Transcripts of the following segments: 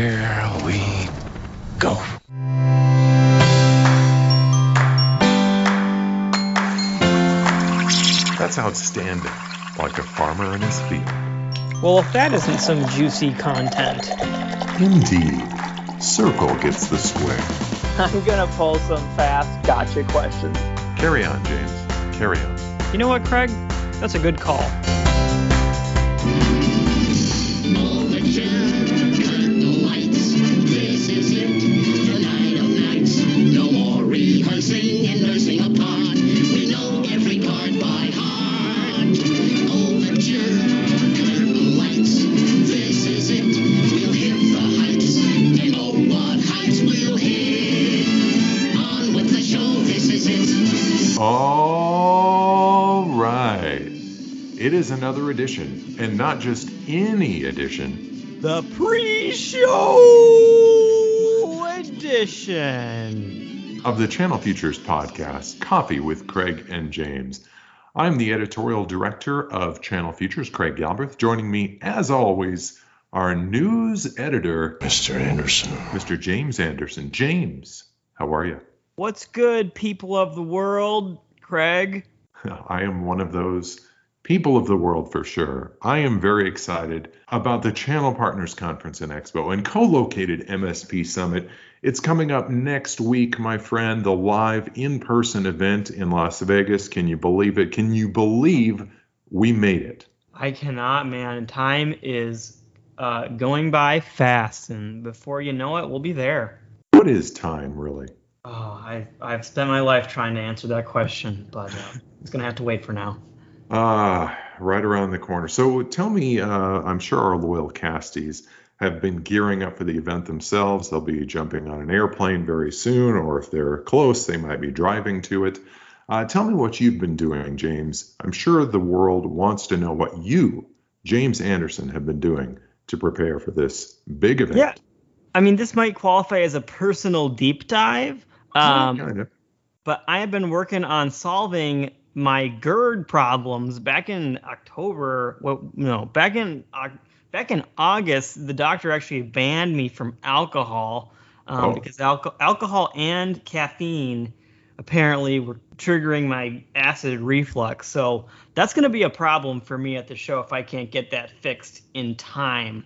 here we go. That's outstanding, like a farmer in his field. Well, if that isn't some juicy content, Indeed. Circle gets the square. I'm gonna pull some fast gotcha questions. Carry on, James. Carry on. You know what, Craig? That's a good call. It is another edition, and not just any edition. The pre-show edition. of the Channel Futures podcast, Coffee with Craig and James. I'm the editorial director of Channel Futures, Craig Galbraith. Joining me, as always, our news editor, Mr. Anderson. Mr. James Anderson. James, how are you? What's good, people of the world? Craig. I am one of those people of the world for sure. I am very excited about the Channel Partners Conference and Expo and co located MSP Summit. It's coming up next week, my friend, the live in person event in Las Vegas. Can you believe it? Can you believe we made it? I cannot, man. Time is uh, going by fast, and before you know it, we'll be there. What is time, really? Oh, I, I've spent my life trying to answer that question, but uh, it's gonna have to wait for now. Ah, right around the corner. So tell me, uh, I'm sure our loyal casties have been gearing up for the event themselves. They'll be jumping on an airplane very soon, or if they're close, they might be driving to it. Uh, tell me what you've been doing, James. I'm sure the world wants to know what you, James Anderson, have been doing to prepare for this big event. Yeah. I mean, this might qualify as a personal deep dive. Um, kind of. but I have been working on solving my GERD problems back in October. Well, no, back in Au- back in August, the doctor actually banned me from alcohol um, Oh. because alco- alcohol and caffeine apparently were triggering my acid reflux. So that's going to be a problem for me at the show if I can't get that fixed in time.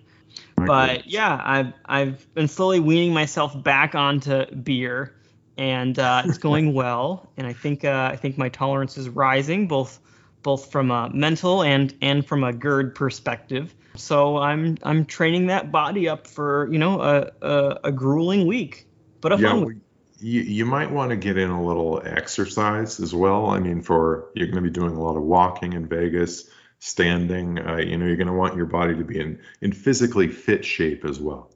My But goodness. yeah, I've I've been slowly weaning myself back onto beer, and uh, it's going well. And I think uh, I think my tolerance is rising, both both from a mental and and from a GERD perspective. So I'm I'm training that body up for you know a a, a grueling week, but a yeah, fun week. you, you might want to get in a little exercise as well. I mean, for you're going to be doing a lot of walking in Vegas, standing. Uh, you know, you're going to want your body to be in in physically fit shape as well.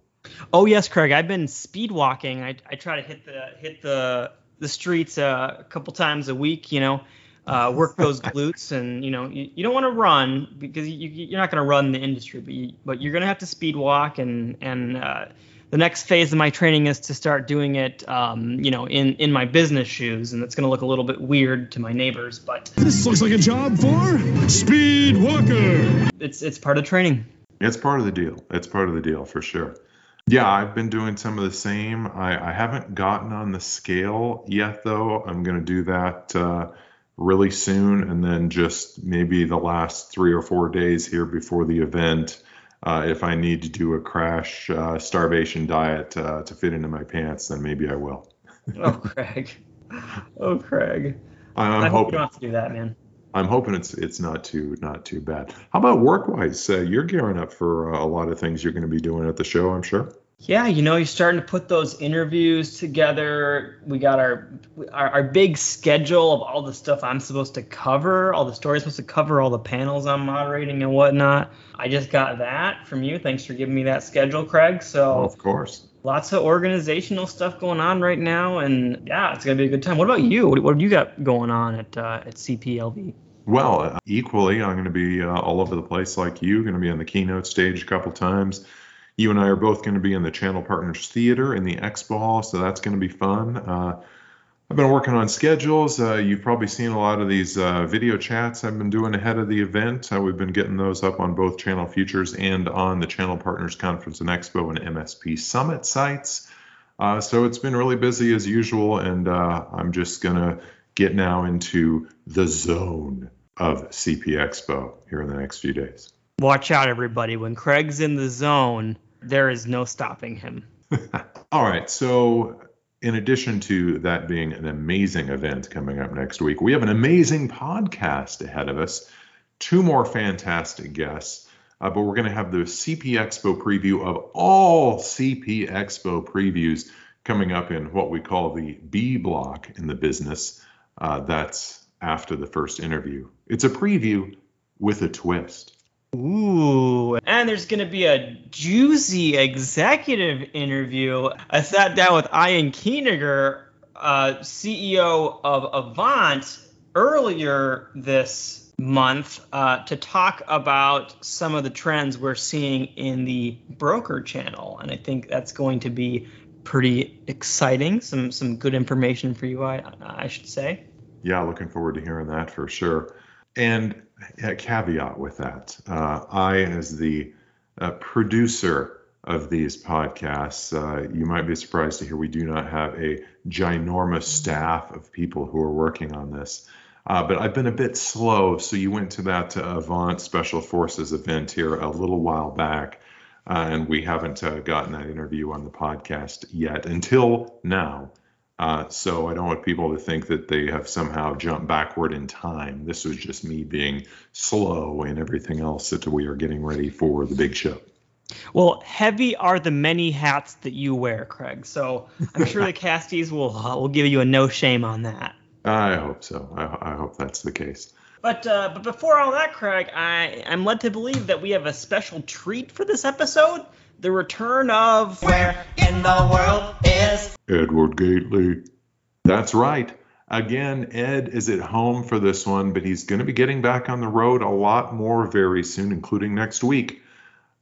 Oh yes, Craig. I've been speed walking. I, I try to hit the hit the the streets uh, a couple times a week. You know, uh, work those glutes, and you know you, you don't want to run because you, you're not going to run the industry, but you, but you're going to have to speed walk. And and uh, the next phase of my training is to start doing it, um, you know, in in my business shoes, and it's going to look a little bit weird to my neighbors, but This looks like a job for Speed Walker. it's it's part of training. It's part of the deal. It's part of the deal for sure. Yeah, I've been doing some of the same. I, I haven't gotten on the scale yet, though. I'm going to do that uh, really soon, and then just maybe the last three or four days here before the event. Uh, if I need to do a crash uh, starvation diet uh, to fit into my pants, then maybe I will. Oh, Craig. Oh, Craig. I'm, I hope you hoping. don't have to do that, man. I'm hoping it's it's not too not too bad. How about work wise? Uh, you're gearing up for uh, a lot of things you're going to be doing at the show, I'm sure. Yeah, you know, you're starting to put those interviews together. We got our, our our big schedule of all the stuff I'm supposed to cover, all the stories I'm supposed to cover, all the panels I'm moderating and whatnot. I just got that from you. Thanks for giving me that schedule, Craig. So of course. Lots of organizational stuff going on right now, and yeah, it's gonna be a good time. What about you? What, what have you got going on at uh, at CPLV? Well, equally, I'm going to be uh, all over the place like you. Going to be on the keynote stage a couple times. You and I are both going to be in the Channel Partners Theater in the Expo Hall, so that's going to be fun. Uh, I've been working on schedules. Uh, you've probably seen a lot of these uh, video chats I've been doing ahead of the event. Uh, we've been getting those up on both Channel Futures and on the Channel Partners Conference and Expo and MSP Summit sites. Uh, so it's been really busy as usual, and uh, I'm just going to get now into the zone of CP Expo here in the next few days. Watch out, everybody. When Craig's in the zone, there is no stopping him. All right. So in addition to that being an amazing event coming up next week, we have an amazing podcast ahead of us. Two more fantastic guests, uh, but we're going to have the CP Expo preview of all CP Expo previews coming up in what we call the B block in the business. Uh, that's after the first interview. It's a preview with a twist. Ooh, and there's going to be a juicy executive interview. I sat down with Ian Kieninger, uh, CEO of Avant, earlier this month uh, to talk about some of the trends we're seeing in the broker channel, and I think that's going to be pretty exciting. Some some good information for you, I I should say. Yeah, looking forward to hearing that for sure. And a caveat with that. Uh, I, as the uh, producer of these podcasts, uh, you might be surprised to hear we do not have a ginormous staff of people who are working on this. Uh, but I've been a bit slow. So you went to that Avant Special Forces event here a little while back, uh, and we haven't uh, gotten that interview on the podcast yet until now. Uh, so I don't want people to think that they have somehow jumped backward in time. This was just me being slow and everything else that we are getting ready for the big show. Well, heavy are the many hats that you wear, Craig. So I'm sure the casties will uh, will give you a no shame on that. I hope so. I, I hope that's the case. But uh, but before all that, Craig, I I'm led to believe that we have a special treat for this episode the return of Where in the world is Edward Gately? That's right. Again, Ed is at home for this one, but he's going to be getting back on the road a lot more very soon, including next week.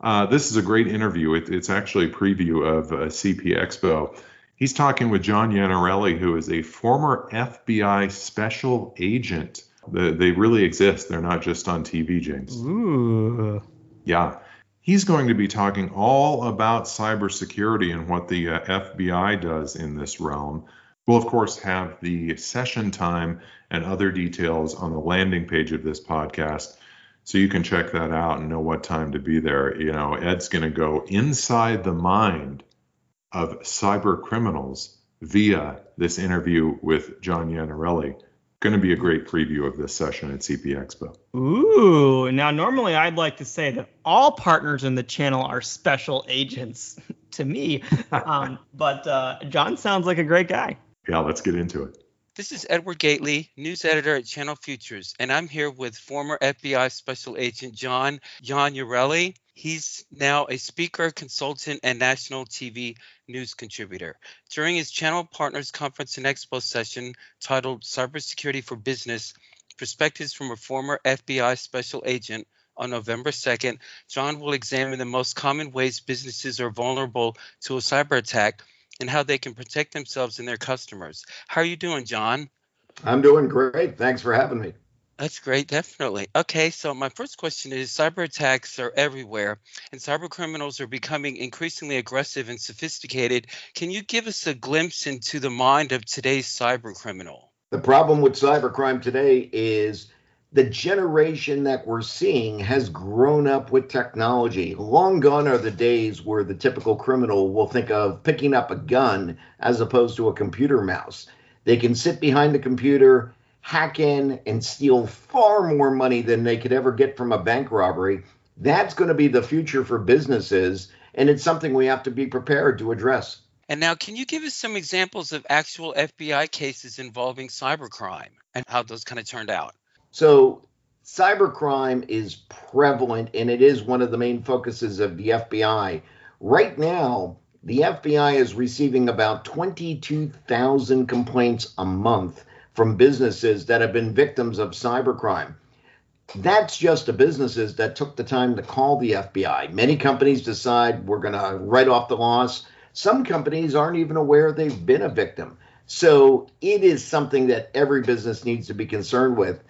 Uh, this is a great interview. It, it's actually a preview of uh, CP Expo. He's talking with John Iannarelli, who is a former FBI special agent. The, they really exist. They're not just on TV, James. Ooh. Yeah. He's going to be talking all about cybersecurity and what the uh, FBI does in this realm. We'll, of course, have the session time and other details on the landing page of this podcast. So you can check that out and know what time to be there. You know, Ed's going to go inside the mind of cyber criminals via this interview with John Iannarelli going to be a great preview of this session at CP Expo. Ooh, now normally I'd like to say that all partners in the channel are special agents to me, um, but uh, John sounds like a great guy. Yeah, let's get into it. This is Edward Gately, news editor at Channel Futures, and I'm here with former FBI Special Agent John Iannarelli. He's now a speaker, consultant, and national TV news contributor. During his Channel Partners Conference and Expo session titled Cybersecurity for Business Perspectives from a Former FBI Special Agent on November 2nd, John will examine the most common ways businesses are vulnerable to a cyber attack and how they can protect themselves and their customers. How are you doing, John? I'm doing great. Thanks for having me. That's great, definitely. Okay, so my first question is cyber attacks are everywhere and cyber criminals are becoming increasingly aggressive and sophisticated. Can you give us a glimpse into the mind of today's cyber criminal? The problem with cybercrime today is the generation that we're seeing has grown up with technology. Long gone are the days where the typical criminal will think of picking up a gun as opposed to a computer mouse. They can sit behind the computer hack in and steal far more money than they could ever get from a bank robbery. That's going to be the future for businesses, and it's something we have to be prepared to address. And now, can you give us some examples of actual FBI cases involving cybercrime and how those kind of turned out? So, cybercrime is prevalent and it is one of the main focuses of the FBI. Right now, the FBI is receiving about 22,000 complaints a month from businesses that have been victims of cybercrime. That's just the businesses that took the time to call the FBI. Many companies decide we're going to write off the loss. Some companies aren't even aware they've been a victim. So it is something that every business needs to be concerned with.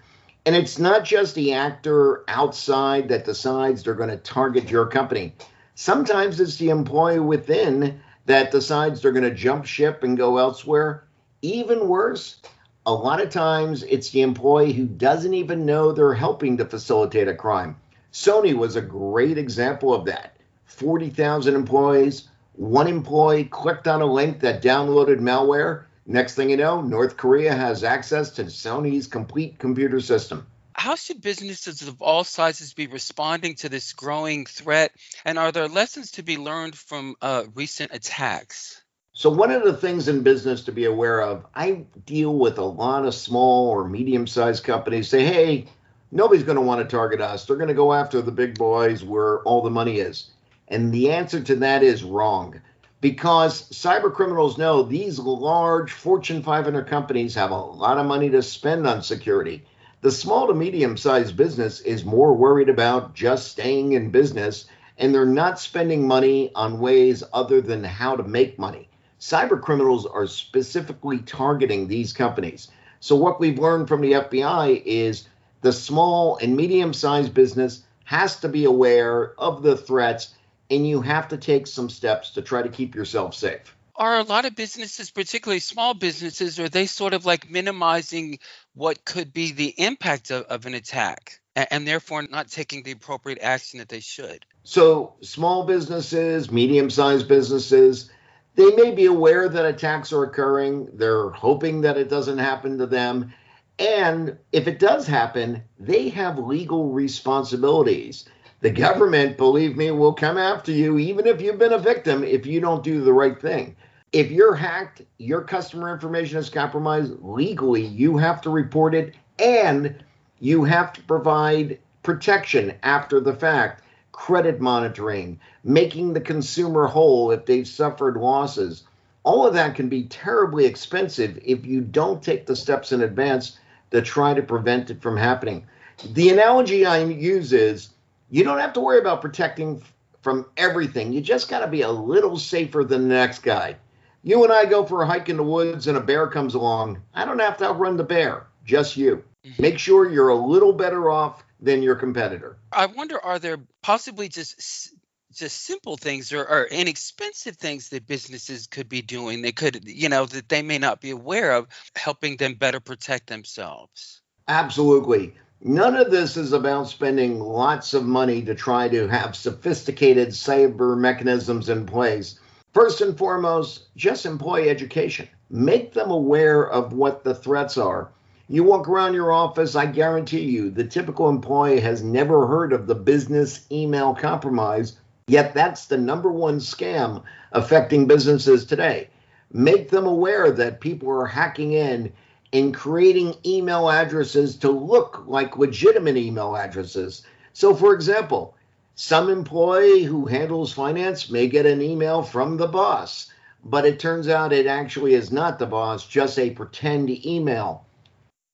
And it's not just the actor outside that decides they're going to target your company. Sometimes it's the employee within that decides they're going to jump ship and go elsewhere. Even worse, a lot of times it's the employee who doesn't even know they're helping to facilitate a crime. Sony was a great example of that. 40,000 employees, one employee clicked on a link that downloaded malware. Next thing you know, North Korea has access to Sony's complete computer system. How should businesses of all sizes be responding to this growing threat? And are there lessons to be learned from uh, recent attacks? So, one of the things in business to be aware of, I deal with a lot of small or medium sized companies say, hey, nobody's going to want to target us. They're going to go after the big boys where all the money is. And the answer to that is wrong because cyber criminals know these large Fortune 500 companies have a lot of money to spend on security. The small to medium sized business is more worried about just staying in business and they're not spending money on ways other than how to make money. Cyber criminals are specifically targeting these companies. So, what we've learned from the FBI is the small and medium sized business has to be aware of the threats and you have to take some steps to try to keep yourself safe are a lot of businesses, particularly small businesses, are they sort of like minimizing what could be the impact of, of an attack and, and, therefore not taking the appropriate action that they should? So, small businesses, medium sized businesses, they may be aware that attacks are occurring. They're hoping that it doesn't happen to them. And if it does happen, they have legal responsibilities. The government, believe me, will come after you, even if you've been a victim, if you don't do the right thing. If you're hacked, your customer information is compromised legally, you have to report it and you have to provide protection after the fact, credit monitoring, making the consumer whole if they've suffered losses. All of that can be terribly expensive if you don't take the steps in advance to try to prevent it from happening. The analogy I use is you don't have to worry about protecting from everything. You just got to be a little safer than the next guy. You and I go for a hike in the woods and a bear comes along. I don't have to outrun the bear, just you. Mm-hmm. Make sure you're a little better off than your competitor. I wonder are there possibly just just simple things or, or inexpensive things that businesses could be doing they could you know that they may not be aware of helping them better protect themselves absolutely None of this is about spending lots of money to try to have sophisticated cyber mechanisms in place. First and foremost, just employee education. Make them aware of what the threats are. You walk around your office, I guarantee you, the typical employee has never heard of the business email compromise, yet that's the number one scam affecting businesses today. Make them aware that people are hacking in and creating email addresses to look like legitimate email addresses. So, for example, some employee who handles finance may get an email from the boss, but it turns out it actually is not the boss, just a pretend email.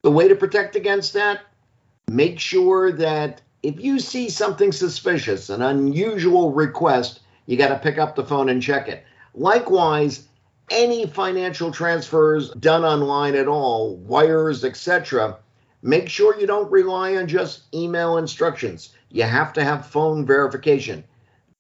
The way to protect against that, make sure that if you see something suspicious, an unusual request, you got to pick up the phone and check it. Likewise, any financial transfers done online at all, wires, etc., make sure you don't rely on just email instructions. You have to have phone verification.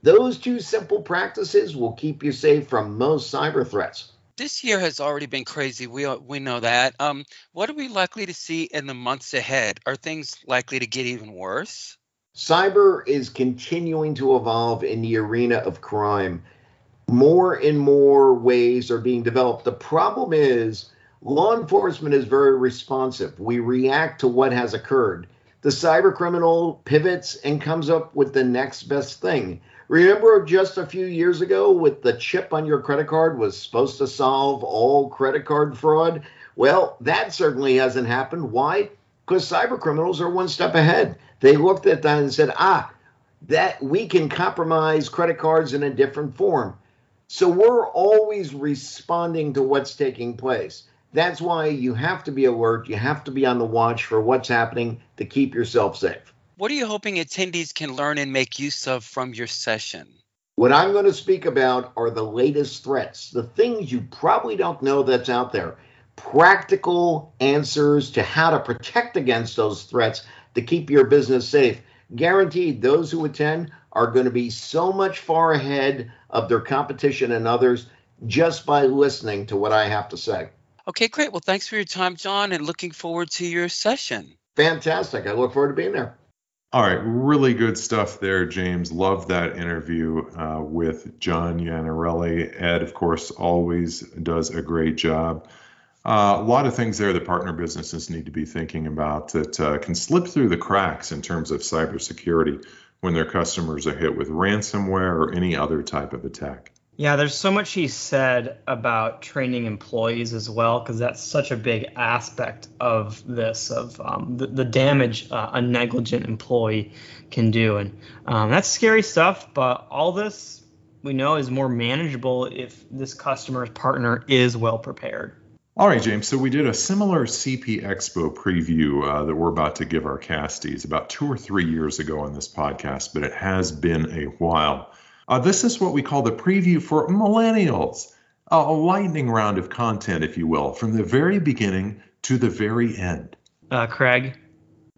Those two simple practices will keep you safe from most cyber threats. This year has already been crazy. We we know that. Um, what are we likely to see in the months ahead? Are things likely to get even worse? Cyber is continuing to evolve in the arena of crime more and more ways are being developed. The problem is law enforcement is very responsive. We react to what has occurred. The cyber criminal pivots and comes up with the next best thing. Remember just a few years ago with the chip on your credit card was supposed to solve all credit card fraud? Well, that certainly hasn't happened. Why? Because cyber criminals are one step ahead. They looked at that and said, ah, that we can compromise credit cards in a different form. So we're always responding to what's taking place. That's why you have to be alert. You have to be on the watch for what's happening to keep yourself safe. What are you hoping attendees can learn and make use of from your session? What I'm going to speak about are the latest threats, the things you probably don't know that's out there. practical answers to how to protect against those threats to keep your business safe. Guaranteed, those who attend are going to be so much far ahead of their competition and others just by listening to what I have to say. Okay, great. Well, thanks for your time, John, and looking forward to your session. Fantastic. I look forward to being there. All right, really good stuff there, James. Love that interview uh, with John Iannarelli. Ed, of course, always does a great job. Uh, a lot of things there that partner businesses need to be thinking about that uh, can slip through the cracks in terms of cybersecurity when their customers are hit with ransomware or any other type of attack. Yeah, there's so much he said about training employees as well, because that's such a big aspect of this, of um, the, the, damage uh, a negligent employee can do. And um, that's scary stuff, but all this we know is more manageable if this customer's partner is well prepared. All right, James. So we did a similar CP Expo preview uh, that we're about to give our casties about two or three years ago on this podcast, but it has been a while. Uh, this is what we call the preview for millennials, uh, a lightning round of content, if you will, from the very beginning to the very end. Uh, Craig.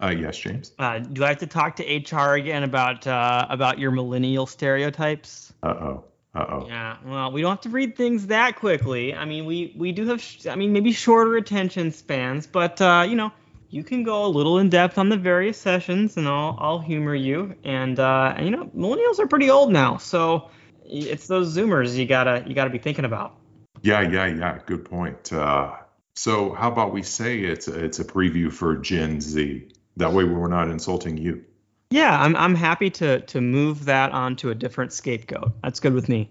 Uh, yes, James. Uh, do I have to talk to HR again about uh, about your millennial stereotypes? Uh oh. Uh oh. Yeah. Well, we don't have to read things that quickly. I mean, we we do have. Sh- I mean, maybe shorter attention spans, but you know, you can go a little in depth on the various sessions, and I'll I'll humor you. And uh, you know, millennials are pretty old now, so it's those Zoomers you gotta you gotta be thinking about. Yeah, yeah, yeah. Good point. Uh, so how about we say it's a, it's a preview for Gen Z? That way we're not insulting you. Yeah, I'm I'm happy to to move that onto a different scapegoat. That's good with me.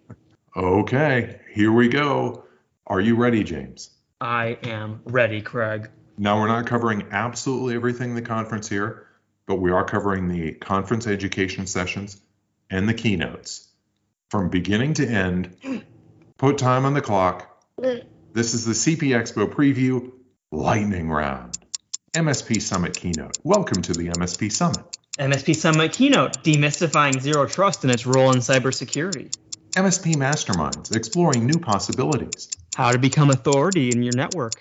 Okay, here we go. Are you ready, James? I am ready, Craig. Now, we're not covering absolutely everything in the conference here, but we are covering the conference education sessions and the keynotes from beginning to end. Put time on the clock. This is the CP Expo preview lightning round. MSP Summit keynote. Welcome to the MSP Summit. MSP Summit keynote, demystifying zero trust and its role in cybersecurity. MSP Masterminds, exploring new possibilities. How to become authority in your network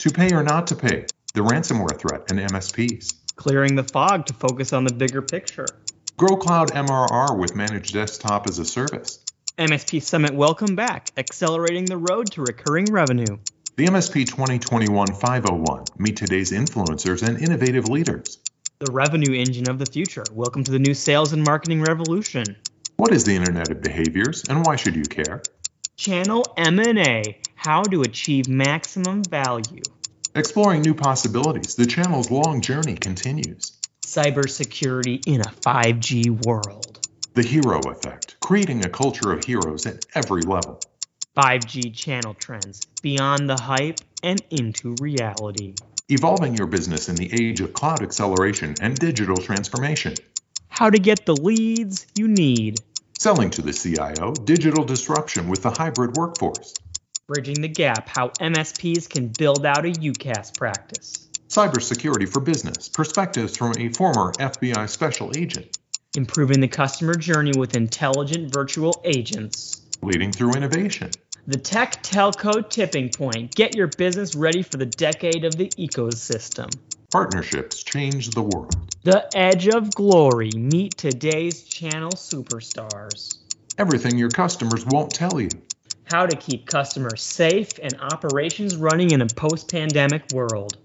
to pay or not to pay, the ransomware threat, and MSPs. Clearing the fog to focus on the bigger picture. Grow Cloud MRR with Managed Desktop as a Service. MSP Summit Welcome Back, accelerating the road to recurring revenue. The MSP 2021 501 Meet today's influencers and innovative leaders. The revenue engine of the future. Welcome to the new sales and marketing revolution. What is the Internet of Behaviors and why should you care? Channel M&A, how to achieve maximum value. Exploring new possibilities, the channel's long journey continues. Cybersecurity in a 5G world. The hero effect, creating a culture of heroes at every level. 5G channel trends, beyond the hype and into reality. Evolving your business in the age of cloud acceleration and digital transformation. How to get the leads you need Selling to the CIO, digital disruption with the hybrid workforce. Bridging the gap, how MSPs can build out a UCaaS practice. Cybersecurity for business, perspectives from a former FBI special agent. Improving the customer journey with intelligent virtual agents. Leading through innovation. The tech telco tipping point. Get your business ready for the decade of the ecosystem. Partnerships change the world. The Edge of Glory. Meet today's channel superstars. Everything your customers won't tell you. How to keep customers safe and operations running in a post pandemic world.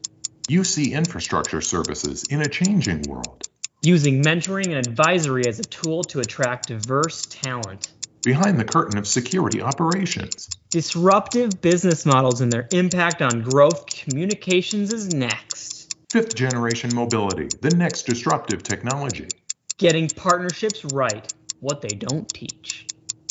UC infrastructure services in a changing world. Using mentoring and advisory as a tool to attract diverse talent. Behind the curtain of security operations. Disruptive business models and their impact on growth communications is next. Fifth generation mobility, the next disruptive technology. Getting partnerships right, what they don't teach.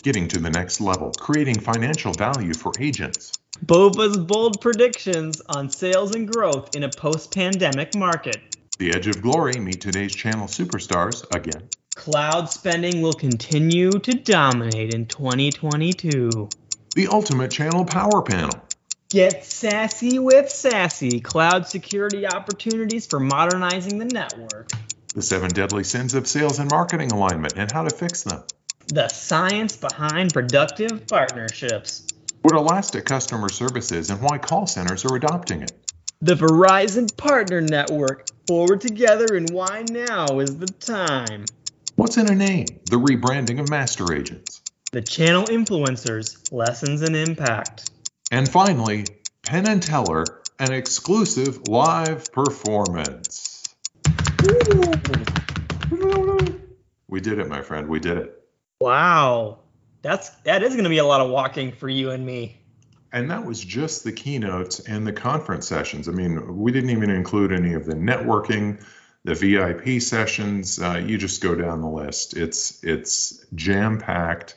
Getting to the next level, creating financial value for agents. BOVA's bold predictions on sales and growth in a post pandemic market. The Edge of Glory meet today's channel superstars again. Cloud spending will continue to dominate in 2022. The ultimate channel power panel. Get sassy with SASE cloud security opportunities for modernizing the network. The seven deadly sins of sales and marketing alignment and how to fix them. The science behind productive partnerships. what Elastic customer Services and why call centers are adopting it. The Verizon Partner Network. Forward together, and why now is the time. What's in a name? The rebranding of master agents. The channel influencers, lessons and impact. And finally, Penn and Teller, an exclusive live performance. We did it, my friend. We did it. Wow. That's that is going to be a lot of walking for you and me. And that was just the keynotes and the conference sessions. I mean, we didn't even include any of the networking, the VIP sessions. Uh, you just go down the list. It's it's jam packed.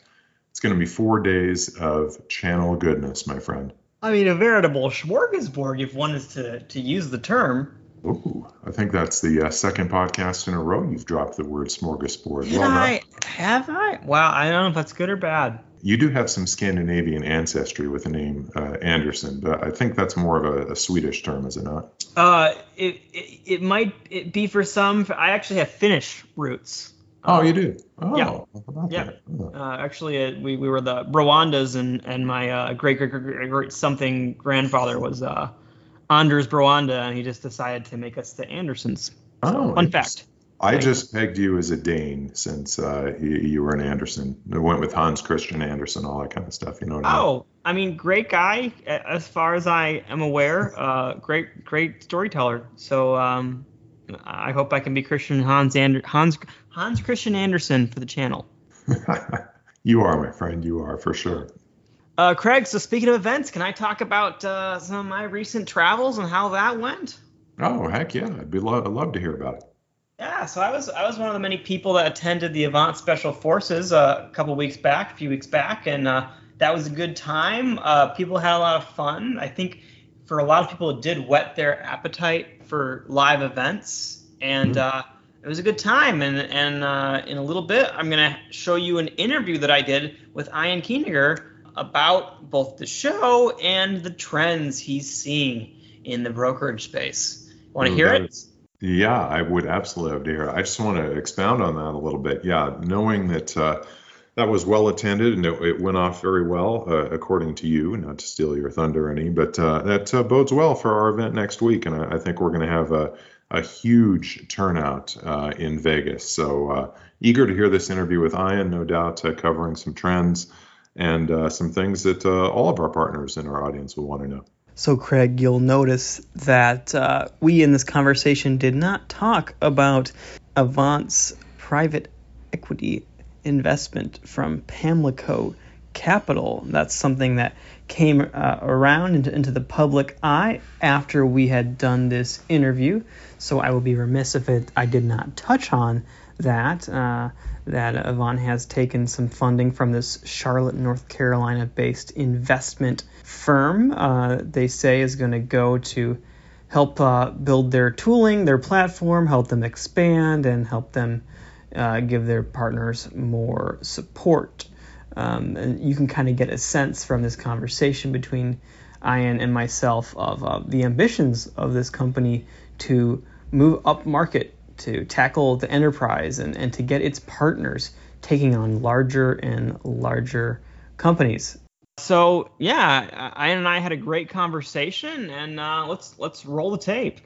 It's going to be four days of channel goodness, my friend. I mean, a veritable smorgasbord, if one is to to use the term. Ooh, I think that's the uh, second podcast in a row you've dropped the word smorgasbord. Did Well. I? Have I? Wow, I don't know if that's good or bad. You do have some Scandinavian ancestry with the name uh, Anderson, but I think that's more of a, a Swedish term, is it not? Uh, it, it it might it be for some. I actually have Finnish roots. Oh, you do? Oh, yeah. Yeah. that? Oh. Uh, actually, uh, we, we were the Rwandas, and and my uh, great great great great something grandfather was uh, Anders Rwanda, and he just decided to make us the Andersons. Oh, Fun fact. I just pegged you as a Dane since uh, you, you were an Anderson. I went with Hans Christian Andersen, all that kind of stuff. You know what I mean? Oh, I mean, great guy as far as I am aware. Uh, great great storyteller. So um, I hope I can be Christian Hans Ander- Hans Hans Christian Andersen for the channel. you are, my friend. You are for sure. Uh, Craig, so speaking of events, can I talk about uh, some of my recent travels and how that went? Oh, heck yeah! I'd be lo- I'd love to hear about it. Yeah, so I was I was one of the many people that attended the Avant Special Forces uh, a couple weeks back, a few weeks back, and uh, that was a good time. Uh, people had a lot of fun. I think for a lot of people, it did whet their appetite for live events, and uh, it was a good time. And and uh, in a little bit, I'm gonna show you an interview that I did with Ian Kieninger about both the show and the trends he's seeing in the brokerage space. Want to hear it? is- Yeah, I would absolutely love to hear. it. I just want to expound on that a little bit. Yeah, knowing that uh, that was well attended and it, it went off very well, uh, according to you, not to steal your thunder any, but uh, that uh, bodes well for our event next week. And I, I think we're going to have a, a huge turnout uh, in Vegas. So uh, eager to hear this interview with Ian, no doubt uh, covering some trends and uh, some things that uh, all of our partners in our audience will want to know. So, Craig, you'll notice that uh, we in this conversation did not talk about Avant's private equity investment from Pamlico Capital. That's something that came uh, around into, into the public eye after we had done this interview. So, I will be remiss if it, I did not touch on that. That Avant has taken some funding from this Charlotte, North Carolina based investment firm, uh, they say is going to go to help uh, build their tooling, their platform, help them expand, and help them uh, give their partners more support. Um, and you can kind of get a sense from this conversation between Ian and myself of uh, the ambitions of this company to move up market, to tackle the enterprise, and, and to get its partners taking on larger and larger companies. So yeah, Ian and I had a great conversation, and uh, let's let's roll the tape.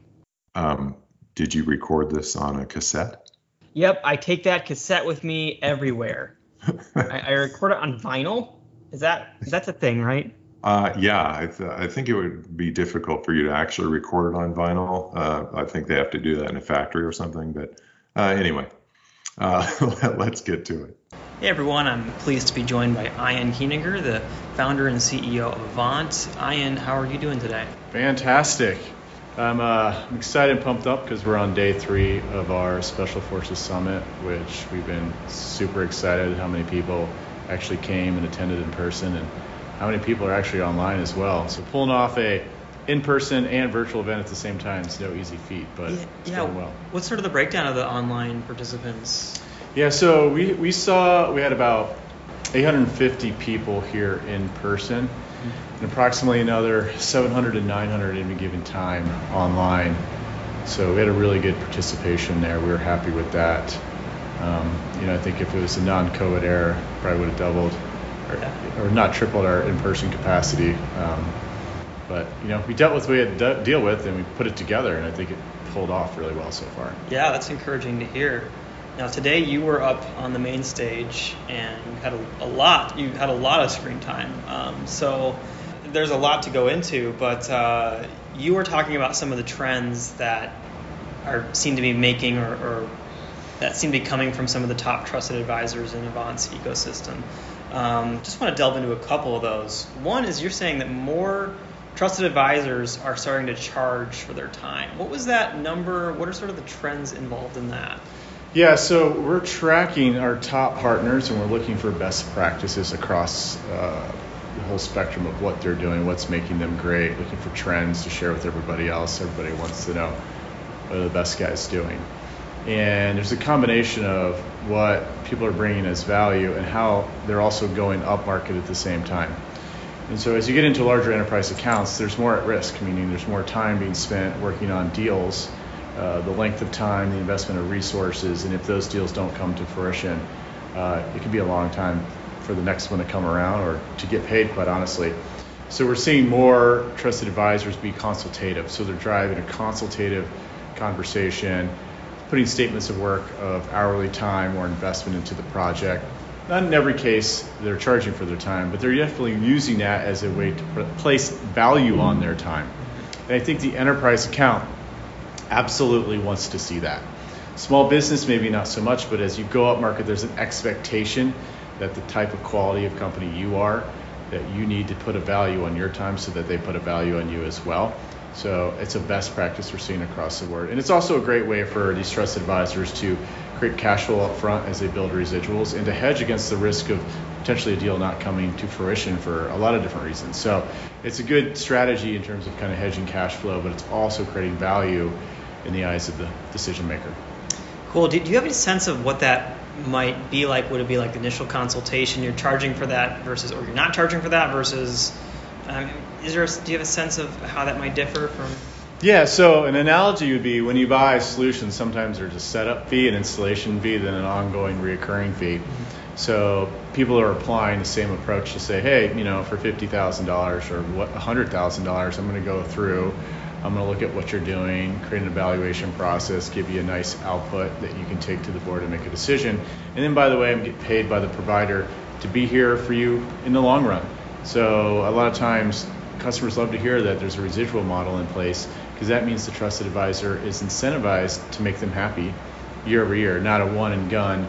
Um, did you record this on a cassette? Yep, I take that cassette with me everywhere. I, I record it on vinyl. Is that that's a thing, right? Uh, yeah, I, th- I think it would be difficult for you to actually record it on vinyl. Uh, I think they have to do that in a factory or something. But uh, anyway, uh, let's get to it. Hey everyone, I'm pleased to be joined by Ian Kieninger, the founder and CEO of Avant. Ian, how are you doing today? Fantastic. I'm, uh, I'm excited and pumped up because we're on day three of our Special Forces Summit, which we've been super excited how many people actually came and attended in person and how many people are actually online as well. So pulling off a in-person and virtual event at the same time is no easy feat, but it's going well. What's sort of the breakdown of the online participants? Yeah, so we, we saw we had about 850 people here in person and approximately another 700 to 900 at any given time online. So we had a really good participation there. We were happy with that. Um, you know, I think if it was a non-COVID era, probably would have doubled or, or not tripled our in-person capacity. Um, but you know, we dealt with what we had to deal with, and we put it together, and I think it pulled off really well so far. Yeah, that's encouraging to hear. Now today you were up on the main stage and you had a, a lot. You had a lot of screen time. Um, so there's a lot to go into, but uh, you were talking about some of the trends that are seem to be making or, or that seem to be coming from some of the top trusted advisors in Avant's ecosystem. Um, just want to delve into a couple of those. One is you're saying that more trusted advisors are starting to charge for their time. What was that number? What are sort of the trends involved in that? Yeah, so we're tracking our top partners and we're looking for best practices across uh, the whole spectrum of what they're doing, what's making them great, looking for trends to share with everybody else. Everybody wants to know what are the best guys doing. And there's a combination of what people are bringing as value and how they're also going up market at the same time. And so as you get into larger enterprise accounts, there's more at risk, meaning there's more time being spent working on deals, uh, the length of time, the investment of resources, and if those deals don't come to fruition, uh, it can be a long time for the next one to come around or to get paid, quite honestly. So we're seeing more trusted advisors be consultative. So they're driving a consultative conversation, putting statements of work of hourly time or investment into the project, not in every case they're charging for their time, but they're definitely using that as a way to place value on their time. And I think the enterprise account absolutely wants to see that. Small business, maybe not so much, but as you go up market, there's an expectation that the type of quality of company you are, that you need to put a value on your time so that they put a value on you as well. So it's a best practice we're seeing across the board. And it's also a great way for these trusted advisors to create cash flow up front as they build residuals and to hedge against the risk of potentially a deal not coming to fruition for a lot of different reasons. So it's a good strategy in terms of kind of hedging cash flow, but it's also creating value in the eyes of the decision maker. Cool. Do you have any sense of what that might be like? Would it be like the initial consultation you're charging for that versus, or you're not charging for that versus? Um, is there? A, do you have a sense of how that might differ from? Yeah, so an analogy would be when you buy a solution, sometimes there's a setup fee, an installation fee, then an ongoing reoccurring fee. Mm-hmm. So people are applying the same approach to say, hey, you know, for fifty thousand dollars or what hundred thousand dollars, I'm going to go through. I'm going to look at what you're doing, create an evaluation process, give you a nice output that you can take to the board and make a decision. And then, by the way, I'm getting paid by the provider to be here for you in the long run. So a lot of times, customers love to hear that there's a residual model in place because that means the trusted advisor is incentivized to make them happy year over year, not a one and gun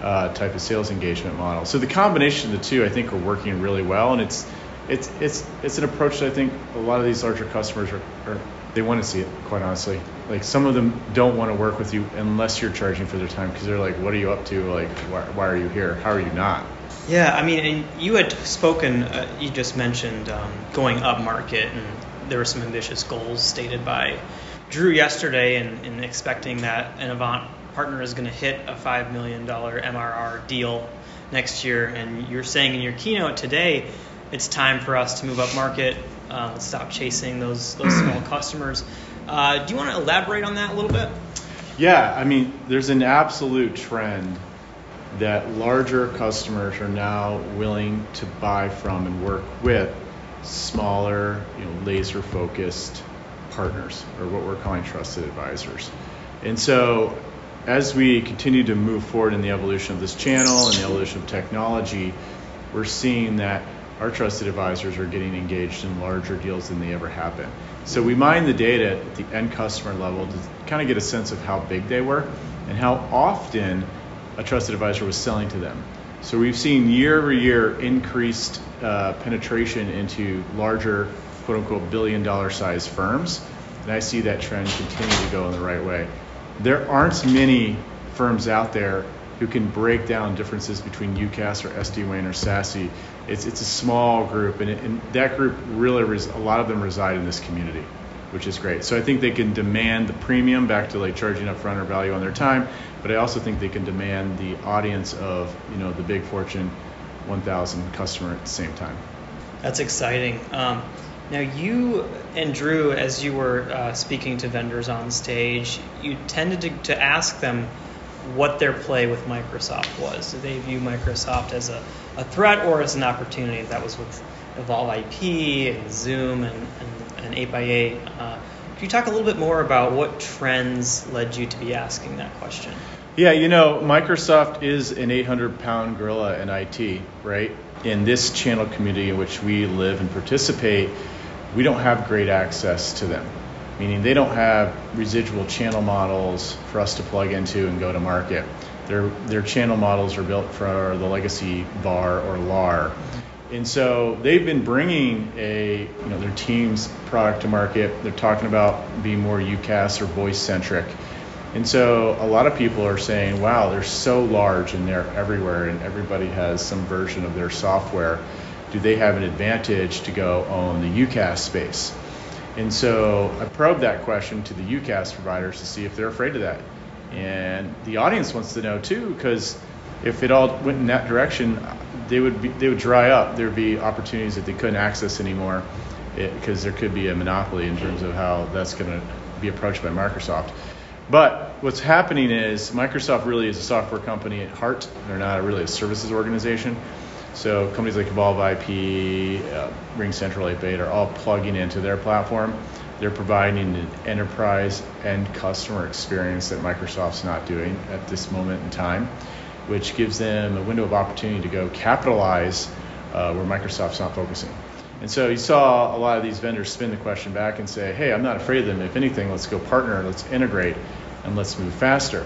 uh, type of sales engagement model. So the combination of the two, I think, are working really well, and it's it's it's it's an approach that I think a lot of these larger customers are, are they want to see it. Quite honestly, like some of them don't want to work with you unless you're charging for their time because they're like, "What are you up to? Like, why, why are you here? How are you not?" Yeah, I mean, you had spoken. Uh, you just mentioned um, going up market, and there were some ambitious goals stated by Drew yesterday, and, and expecting that an Avant partner is going to hit a five million dollar MRR deal next year. And you're saying in your keynote today it's time for us to move up market, uh, stop chasing those those small customers. Uh, do you want to elaborate on that a little bit? Yeah, I mean, there's an absolute trend that larger customers are now willing to buy from and work with smaller, you know, laser focused partners or what we're calling trusted advisors. And so as we continue to move forward in the evolution of this channel and the evolution of technology, we're seeing that our trusted advisors are getting engaged in larger deals than they ever have been. So we mine the data at the end customer level to kind of get a sense of how big they were and how often a trusted advisor was selling to them. So we've seen year over year increased uh, penetration into larger, quote unquote, billion dollar size firms. And I see that trend continue to go in the right way. There aren't many firms out there who can break down differences between UCaaS or SD-WAN or SASE. It's, it's a small group, and, it, and that group really, res, a lot of them reside in this community, which is great. So I think they can demand the premium back to like charging upfront or value on their time, but I also think they can demand the audience of you know the big Fortune 1,000 customer at the same time. That's exciting. Um, now, you and Drew, as you were uh, speaking to vendors on stage, you tended to, to ask them what their play with Microsoft was. Do they view Microsoft as a a threat or as an opportunity. That was with Evolve IP and Zoom and, and, and 8x8. Uh, could you talk a little bit more about what trends led you to be asking that question? Yeah, you know, Microsoft is an 800 pound gorilla in IT, right? In this channel community in which we live and participate, we don't have great access to them, meaning they don't have residual channel models for us to plug into and go to market. Their, their channel models are built for the legacy VAR or LAR. And so they've been bringing a, you know, their Teams product to market. They're talking about being more UCaaS or voice centric. And so a lot of people are saying, wow, they're so large and they're everywhere and everybody has some version of their software. Do they have an advantage to go own the UCaaS space? And so I probed that question to the UCaaS providers to see if they're afraid of that. And the audience wants to know too, because if it all went in that direction, they would be, they would dry up. There would be opportunities that they couldn't access anymore, eh, because there could be a monopoly in terms of how that's going to be approached by Microsoft. But what's happening is Microsoft really is a software company at heart. They're not really a services organization. So companies like Evolve IP, uh, RingCentral 8x8 are all plugging into their platform. They're providing an enterprise and customer experience that Microsoft's not doing at this moment in time, which gives them a window of opportunity to go capitalize uh, where Microsoft's not focusing. And so you saw a lot of these vendors spin the question back and say, hey, I'm not afraid of them. If anything, let's go partner, let's integrate, and let's move faster.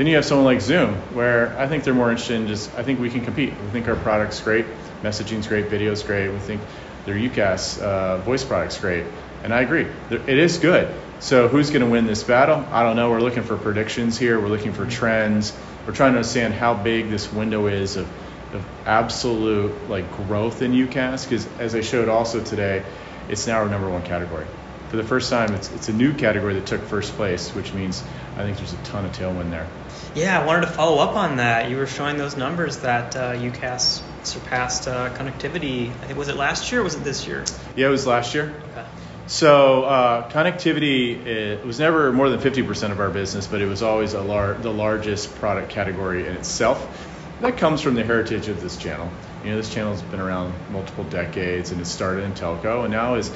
Then you have someone like Zoom, where I think they're more interested in just, I think we can compete. We think our product's great, messaging's great, video's great. We think their UCaaS uh, voice product's great. And I agree, it is good. So who's going to win this battle? I don't know. We're looking for predictions here. We're looking for trends. We're trying to understand how big this window is of, of absolute like growth in UCaaS. Because as I showed also today, it's now our number one category for the first time, it's, it's a new category that took first place, which means I think there's a ton of tailwind there. Yeah, I wanted to follow up on that. You were showing those numbers that uh, UCaaS surpassed uh, connectivity. I think was it last year or was it this year? Yeah, it was last year. Okay. So uh, connectivity it was never more than 50% of our business, but it was always a lar- the largest product category in itself. That comes from the heritage of this channel. You know, this channel has been around multiple decades, and it started in telco, and now is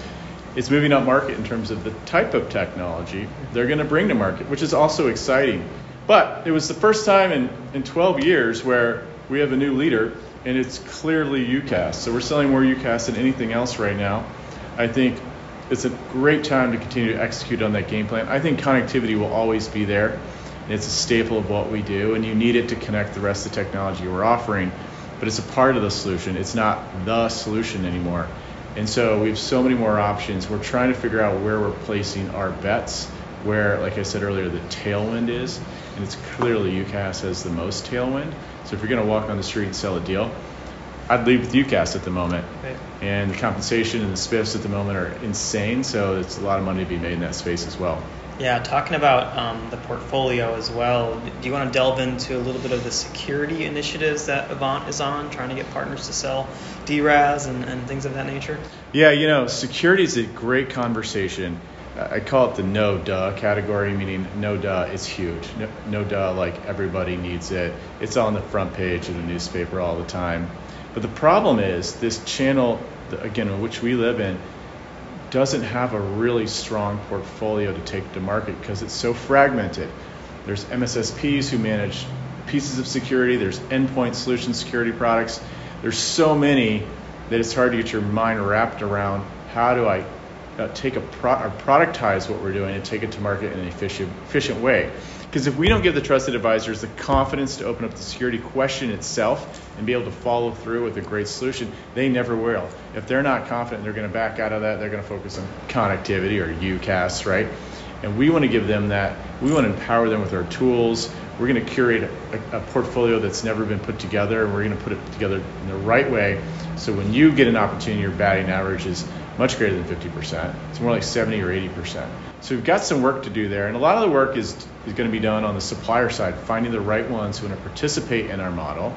it's moving up market in terms of the type of technology they're going to bring to market, which is also exciting. But it was the first time in, in 12 years where we have a new leader, and it's clearly UCaaS. So we're selling more UCaaS than anything else right now. I think it's a great time to continue to execute on that game plan. I think connectivity will always be there. It's a staple of what we do, and you need it to connect the rest of the technology we're offering. But it's a part of the solution. It's not the solution anymore. And so we have so many more options. We're trying to figure out where we're placing our bets, where, like I said earlier, the tailwind is. And it's clearly UCaaS has the most tailwind. So if you're going to walk on the street and sell a deal, I'd leave with UCaaS at the moment. Right. And the compensation and the spiffs at the moment are insane. So it's a lot of money to be made in that space as well. Yeah, talking about um, the portfolio as well, do you want to delve into a little bit of the security initiatives that Avant is on, trying to get partners to sell DRaaS and, and things of that nature? Yeah, you know, security is a great conversation. I call it the no duh category, meaning no duh is huge. No, no duh, like everybody needs it. It's on the front page of the newspaper all the time. But the problem is this channel, again, which we live in, doesn't have a really strong portfolio to take to market because it's so fragmented. There's MSSPs who manage pieces of security, there's endpoint solution security products. There's so many that it's hard to get your mind wrapped around how do I uh, take a pro- or productize what we're doing and take it to market in an efficient, efficient way. Because if we don't give the trusted advisors the confidence to open up the security question itself and be able to follow through with a great solution, they never will. If they're not confident they're going to back out of that, they're going to focus on connectivity or UCaaS, right? And we want to give them that. We want to empower them with our tools. We're going to curate a, a portfolio that's never been put together, and we're going to put it together in the right way. So when you get an opportunity, your batting average is much greater than 50%. It's more like 70 or 80%. So we've got some work to do there, and a lot of the work is, is going to be done on the supplier side, finding the right ones who want to participate in our model.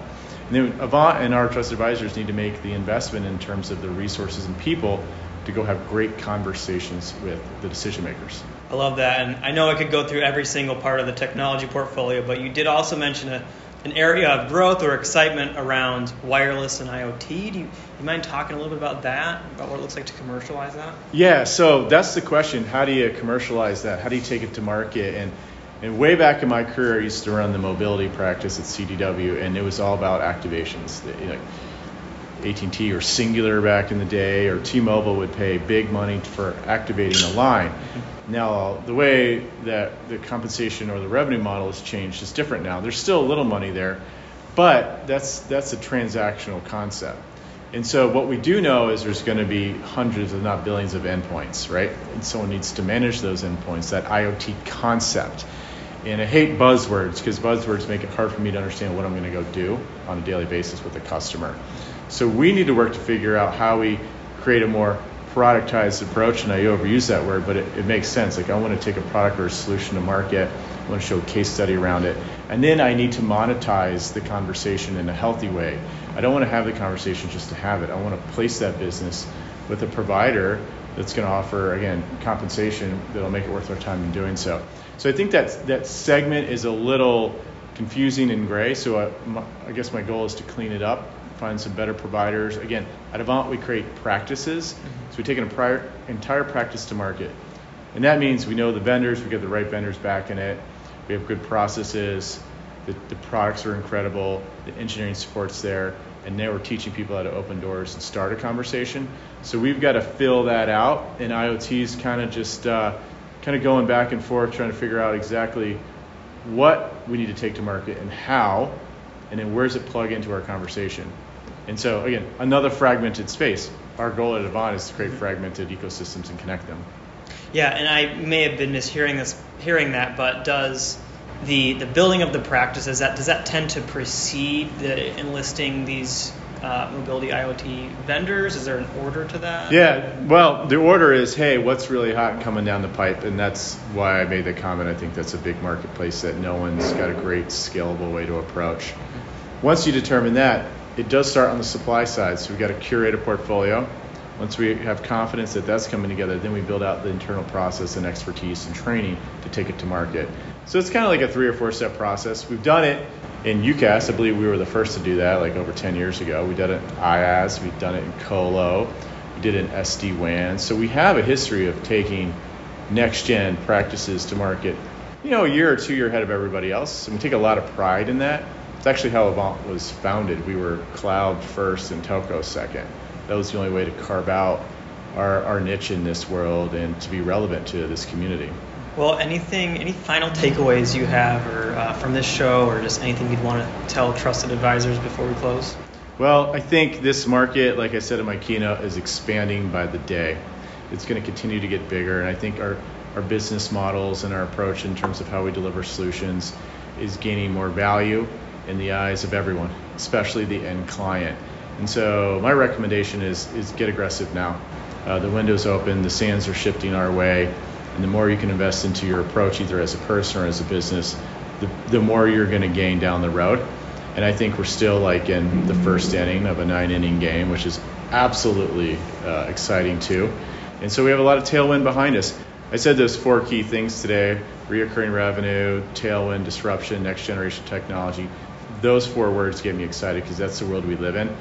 And then Avant and our trusted advisors need to make the investment in terms of the resources and people to go have great conversations with the decision makers. I love that, and I know I could go through every single part of the technology portfolio, but you did also mention a, an area of growth or excitement around wireless and IoT. Do you, do you mind talking a little bit about that, about what it looks like to commercialize that? Yeah, so that's the question. How do you commercialize that? How do you take it to market? And and way back in my career, I used to run the mobility practice at CDW, and it was all about activations. You know, AT&T or Cingular back in the day, or T-Mobile would pay big money for activating a line. Now, the way that the compensation or the revenue model has changed is different now. There's still a little money there, but that's that's a transactional concept. And so what we do know is there's going to be hundreds, if not billions, of endpoints, right? And someone needs to manage those endpoints, that IoT concept. And I hate buzzwords because buzzwords make it hard for me to understand what I'm going to go do on a daily basis with a customer. So we need to work to figure out how we create a more productized approach. And I overuse that word, but it, it makes sense. Like I want to take a product or a solution to market. I want to show a case study around it. And then I need to monetize the conversation in a healthy way. I don't want to have the conversation just to have it. I want to place that business with a provider that's going to offer, again, compensation that'll make it worth our time in doing so. So I think that that segment is a little confusing and gray. So I, my, I guess my goal is to clean it up, find some better providers. Again, at Avant we create practices. Mm-hmm. So we take an prior, entire practice to market, and that means we know the vendors, we get the right vendors back in it, we have good processes, the, the products are incredible, the engineering support's there, and now we're teaching people how to open doors and start a conversation. So we've got to fill that out, and IoT's kind of just uh, kind of going back and forth trying to figure out exactly what we need to take to market and how, and then where does it plug into our conversation. And so again, another fragmented space. Our goal at Avant is to create fragmented ecosystems and connect them. Yeah, and I may have been mishearing this, hearing that, but does the the building of the practices that does that tend to precede the enlisting these uh, mobility IoT vendors? Is there an order to that? Yeah, well, the order is, hey, what's really hot coming down the pipe, and that's why I made the comment. I think that's a big marketplace that no one's got a great scalable way to approach. Once you determine that, it does start on the supply side. So we've got to curate a portfolio. Once we have confidence that that's coming together, then we build out the internal process and expertise and training to take it to market. So it's kind of like a three or four step process. We've done it in UCaaS. I believe we were the first to do that like over 10 years ago. We did it in IaaS, we've done it in Colo, we did it in SD WAN. So we have a history of taking next gen practices to market, you know, a year or two year ahead of everybody else. And we take a lot of pride in that. It's actually how Avant was founded. We were cloud first and telco second. That was the only way to carve out our, our niche in this world and to be relevant to this community. Well, anything, any final takeaways you have, or uh, from this show, or just anything you'd want to tell trusted advisors before we close? Well, I think this market, like I said in my keynote, is expanding by the day. It's going to continue to get bigger, and I think our our business models and our approach in terms of how we deliver solutions is gaining more value in the eyes of everyone, especially the end client. And so my recommendation is is get aggressive now. Uh, the window's open, the sands are shifting our way, and the more you can invest into your approach, either as a person or as a business, the, the more you're going to gain down the road. And I think we're still like in the first inning of a nine inning game, which is absolutely uh, exciting too. And so we have a lot of tailwind behind us. I said those four key things today reoccurring revenue, tailwind, disruption, next generation technology. Those four words get me excited because that's the world we live in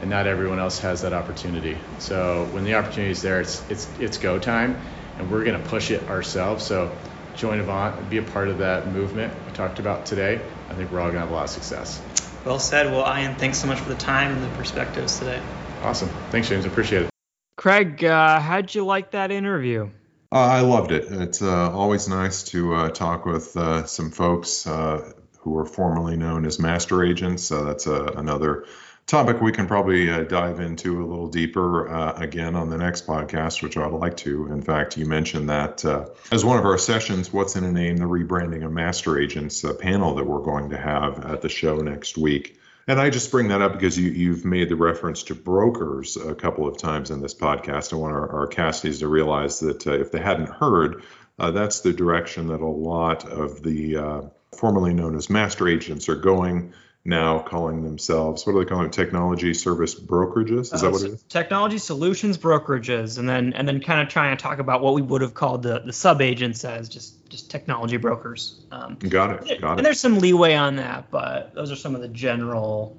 and not everyone else has that opportunity. So when the opportunity is there, it's it's it's go time, and we're going to push it ourselves. So join Avant and be a part of that movement we talked about today. I think we're all going to have a lot of success. Well said. Well, Ian, thanks so much for the time and the perspectives today. Awesome. Thanks, James. Appreciate it. Craig, uh, how'd you like that interview? Uh, I loved it. It's uh, always nice to uh, talk with uh, some folks uh, who are formerly known as master agents. So that's another topic we can probably uh, dive into a little deeper uh, again on the next podcast, which I'd like to. In fact, you mentioned that uh, as one of our sessions, What's in a Name, the rebranding of master agents uh, panel that we're going to have at the show next week. And I just bring that up because you, you've made the reference to brokers a couple of times in this podcast. I want our, our casties to realize that uh, if they hadn't heard, uh, that's the direction that a lot of the formerly known as master agents are going now calling themselves what do they call it? Technology service brokerages? Is that Uh, what it is? Technology solutions brokerages, and then and then kind of trying to talk about what we would have called the the sub agents as just just technology brokers. Um, Got it. Got it and it. there's some leeway on that, but those are some of the general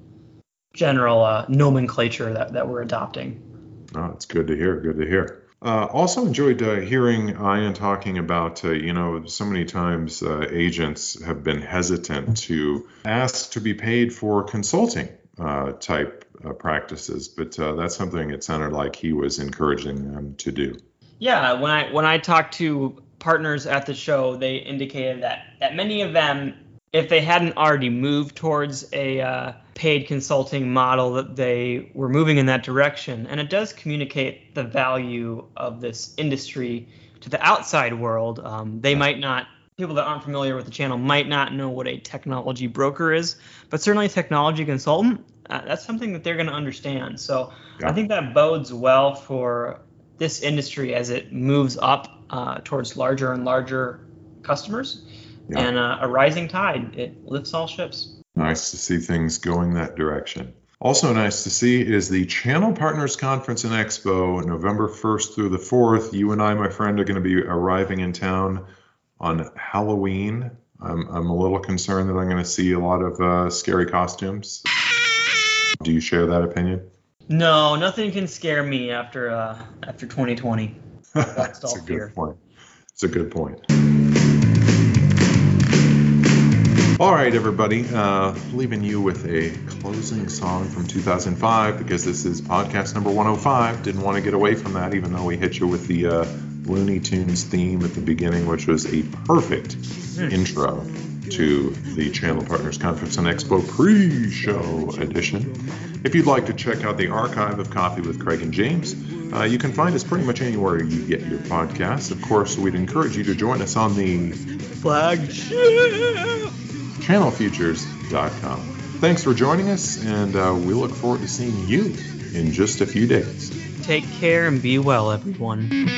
general uh, nomenclature that, that we're adopting. Oh, it's good to hear. Good to hear. Uh, also enjoyed uh, hearing Ian talking about, uh, you know, so many times uh, agents have been hesitant to ask to be paid for consulting uh, type uh, practices, but that's something it sounded like he was encouraging them to do. Yeah, when I when I talked to partners at the show, they indicated that that many of them, if they hadn't already moved towards a uh, paid consulting model, that they were moving in that direction. And it does communicate the value of this industry to the outside world. Um, they might not. People that aren't familiar with the channel might not know what a technology broker is, but certainly a technology consultant, uh, that's something that they're going to understand. So Yeah. I think that bodes well for this industry as it moves up uh, towards larger and larger customers. Yeah. And uh, a rising tide, it lifts all ships. Nice to see things going that direction. Also nice to see is the Channel Partners Conference and Expo, November 1st through the 4th. You and I, my friend, are going to be arriving in town on Halloween. I'm, I'm a little concerned that I'm going to see a lot of uh, scary costumes. Do you share that opinion? No, nothing can scare me after uh, after 2020. That's all a good point. It's a good point. All right, everybody. Uh, leaving you with a closing song from 2005 because this is podcast number 105. Didn't want to get away from that, even though we hit you with the uh, Looney Tunes theme at the beginning, which was a perfect intro to the Channel Partners Conference and Expo pre-show edition. If you'd like to check out the archive of Coffee with Craig and James, uh, you can find us pretty much anywhere you get your podcasts. Of course, we'd encourage you to join us on the Flagship channelfutures.com. Thanks for joining us, and uh, we look forward to seeing you in just a few days. Take care and be well, everyone.